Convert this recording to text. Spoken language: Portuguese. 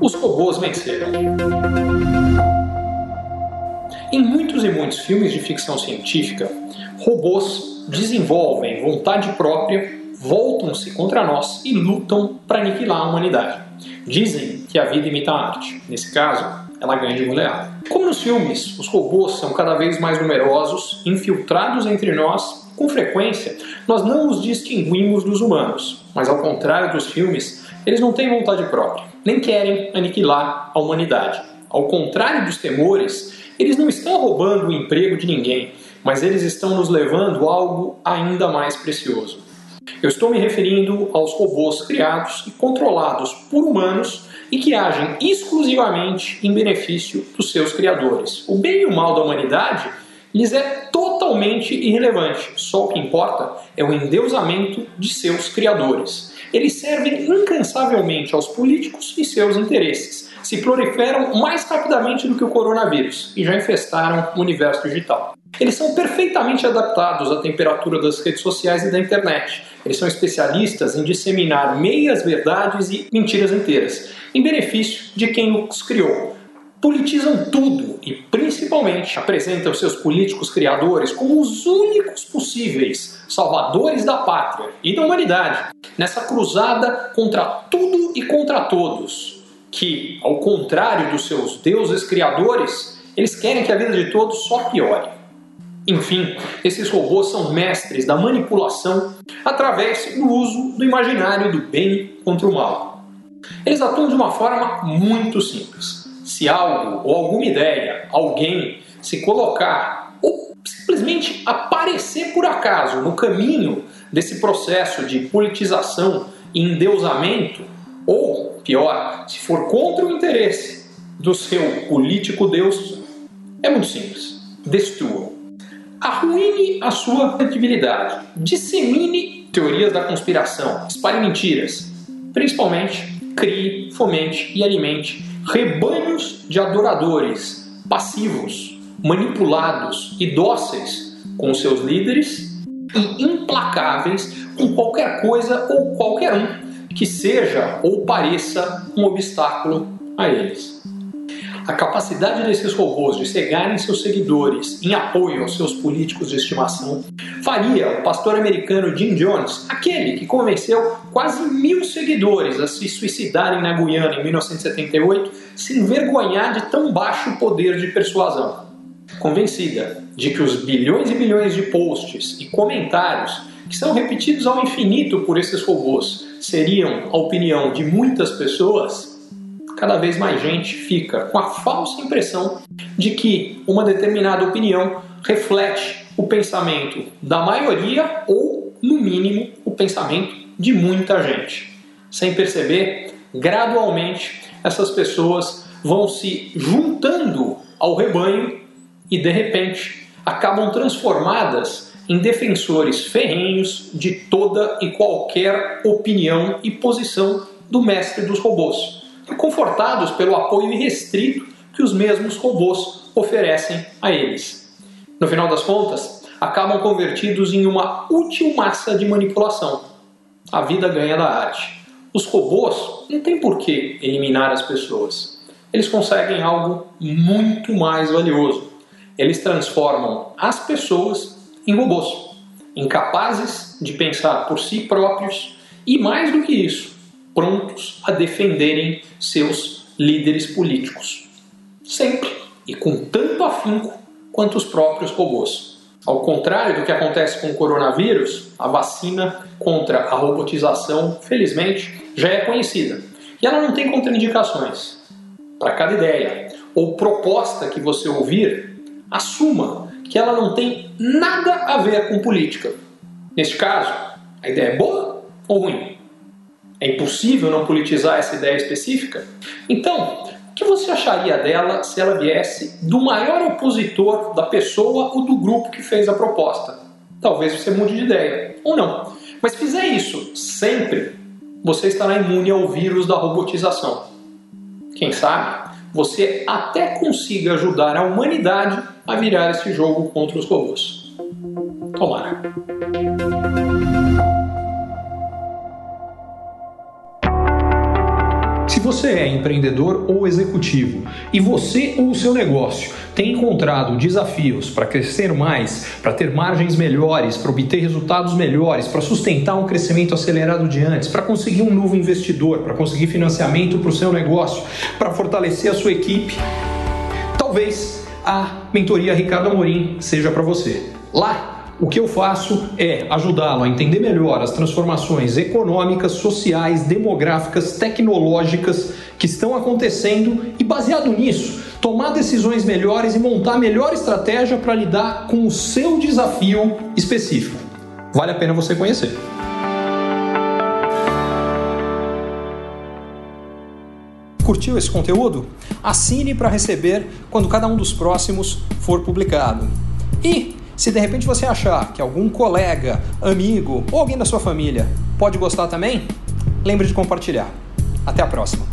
Os robôs venceram. Em muitos e muitos filmes de ficção científica, robôs desenvolvem vontade própria, voltam-se contra nós e lutam para aniquilar a humanidade. Dizem que a vida imita a arte. Nesse caso, ela ganha de goleada. Como nos filmes, os robôs são cada vez mais numerosos, infiltrados entre nós, com frequência, nós não os distinguimos dos humanos, mas ao contrário dos filmes, eles não têm vontade própria, nem querem aniquilar a humanidade. Ao contrário dos temores, eles não estão roubando o emprego de ninguém, mas eles estão nos levando a algo ainda mais precioso. Eu estou me referindo aos robôs criados e controlados por humanos e que agem exclusivamente em benefício dos seus criadores. O bem e o mal da humanidade lhes é totalmente irrelevante. Só o que importa é o endeusamento de seus criadores. Eles servem incansavelmente aos políticos e seus interesses. Se proliferam mais rapidamente do que o coronavírus e já infestaram o universo digital. Eles são perfeitamente adaptados à temperatura das redes sociais e da internet. Eles são especialistas em disseminar meias verdades e mentiras inteiras, em benefício de quem os criou politizam tudo e principalmente apresentam seus políticos criadores como os únicos possíveis salvadores da pátria e da humanidade nessa cruzada contra tudo e contra todos, que, ao contrário dos seus deuses criadores, eles querem que a vida de todos só piore. Enfim, esses robôs são mestres da manipulação através do uso do imaginário do bem contra o mal. Eles atuam de uma forma muito simples se algo ou alguma ideia, alguém se colocar ou simplesmente aparecer por acaso no caminho desse processo de politização e endeusamento, ou pior, se for contra o interesse do seu político Deus, é muito simples. Destrua. Arruine a sua credibilidade. Dissemine teorias da conspiração. Espalhe mentiras. Principalmente, crie, fomente e alimente rebanhos de adoradores passivos, manipulados e dóceis com seus líderes e implacáveis com qualquer coisa ou qualquer um que seja ou pareça um obstáculo a eles. A capacidade desses robôs de cegarem seus seguidores em apoio aos seus políticos de estimação faria o pastor americano Jim Jones, aquele que convenceu quase mil seguidores a se suicidarem na Guiana em 1978, se envergonhar de tão baixo poder de persuasão. Convencida de que os bilhões e bilhões de posts e comentários que são repetidos ao infinito por esses robôs seriam a opinião de muitas pessoas, cada vez mais gente fica com a falsa impressão de que uma determinada opinião reflete o pensamento da maioria ou, no mínimo, o pensamento de muita gente. Sem perceber, gradualmente essas pessoas vão se juntando ao rebanho e, de repente, acabam transformadas em defensores ferrenhos de toda e qualquer opinião e posição do mestre dos robôs confortados pelo apoio irrestrito que os mesmos robôs oferecem a eles. No final das contas, acabam convertidos em uma útil massa de manipulação. A vida ganha da arte. Os robôs não têm por que eliminar as pessoas. Eles conseguem algo muito mais valioso. Eles transformam as pessoas em robôs, incapazes de pensar por si próprios e, mais do que isso, prontos a defenderem seus líderes políticos. Sempre e com tanto afinco quanto os próprios robôs. Ao contrário do que acontece com o coronavírus, a vacina contra a robotização, felizmente, já é conhecida. E ela não tem contraindicações. Para cada ideia ou proposta que você ouvir, assuma que ela não tem nada a ver com política. Neste caso, a ideia é boa ou ruim? É impossível não politizar essa ideia específica? Então, o que você acharia dela se ela viesse do maior opositor da pessoa ou do grupo que fez a proposta? Talvez você mude de ideia, ou não. Mas fizer isso sempre, você estará imune ao vírus da robotização. Quem sabe você até consiga ajudar a humanidade a virar esse jogo contra os robôs. Tomara. Você é empreendedor ou executivo e você ou o seu negócio tem encontrado desafios para crescer mais, para ter margens melhores, para obter resultados melhores, para sustentar um crescimento acelerado de antes, para conseguir um novo investidor, para conseguir financiamento para o seu negócio, para fortalecer a sua equipe, talvez a mentoria Ricardo Amorim seja para você. Lá o que eu faço é ajudá-lo a entender melhor as transformações econômicas, sociais, demográficas, tecnológicas que estão acontecendo e, baseado nisso, tomar decisões melhores e montar a melhor estratégia para lidar com o seu desafio específico. Vale a pena você conhecer. Curtiu esse conteúdo? Assine para receber quando cada um dos próximos for publicado. E se de repente você achar que algum colega, amigo ou alguém da sua família pode gostar também, lembre de compartilhar. Até a próxima!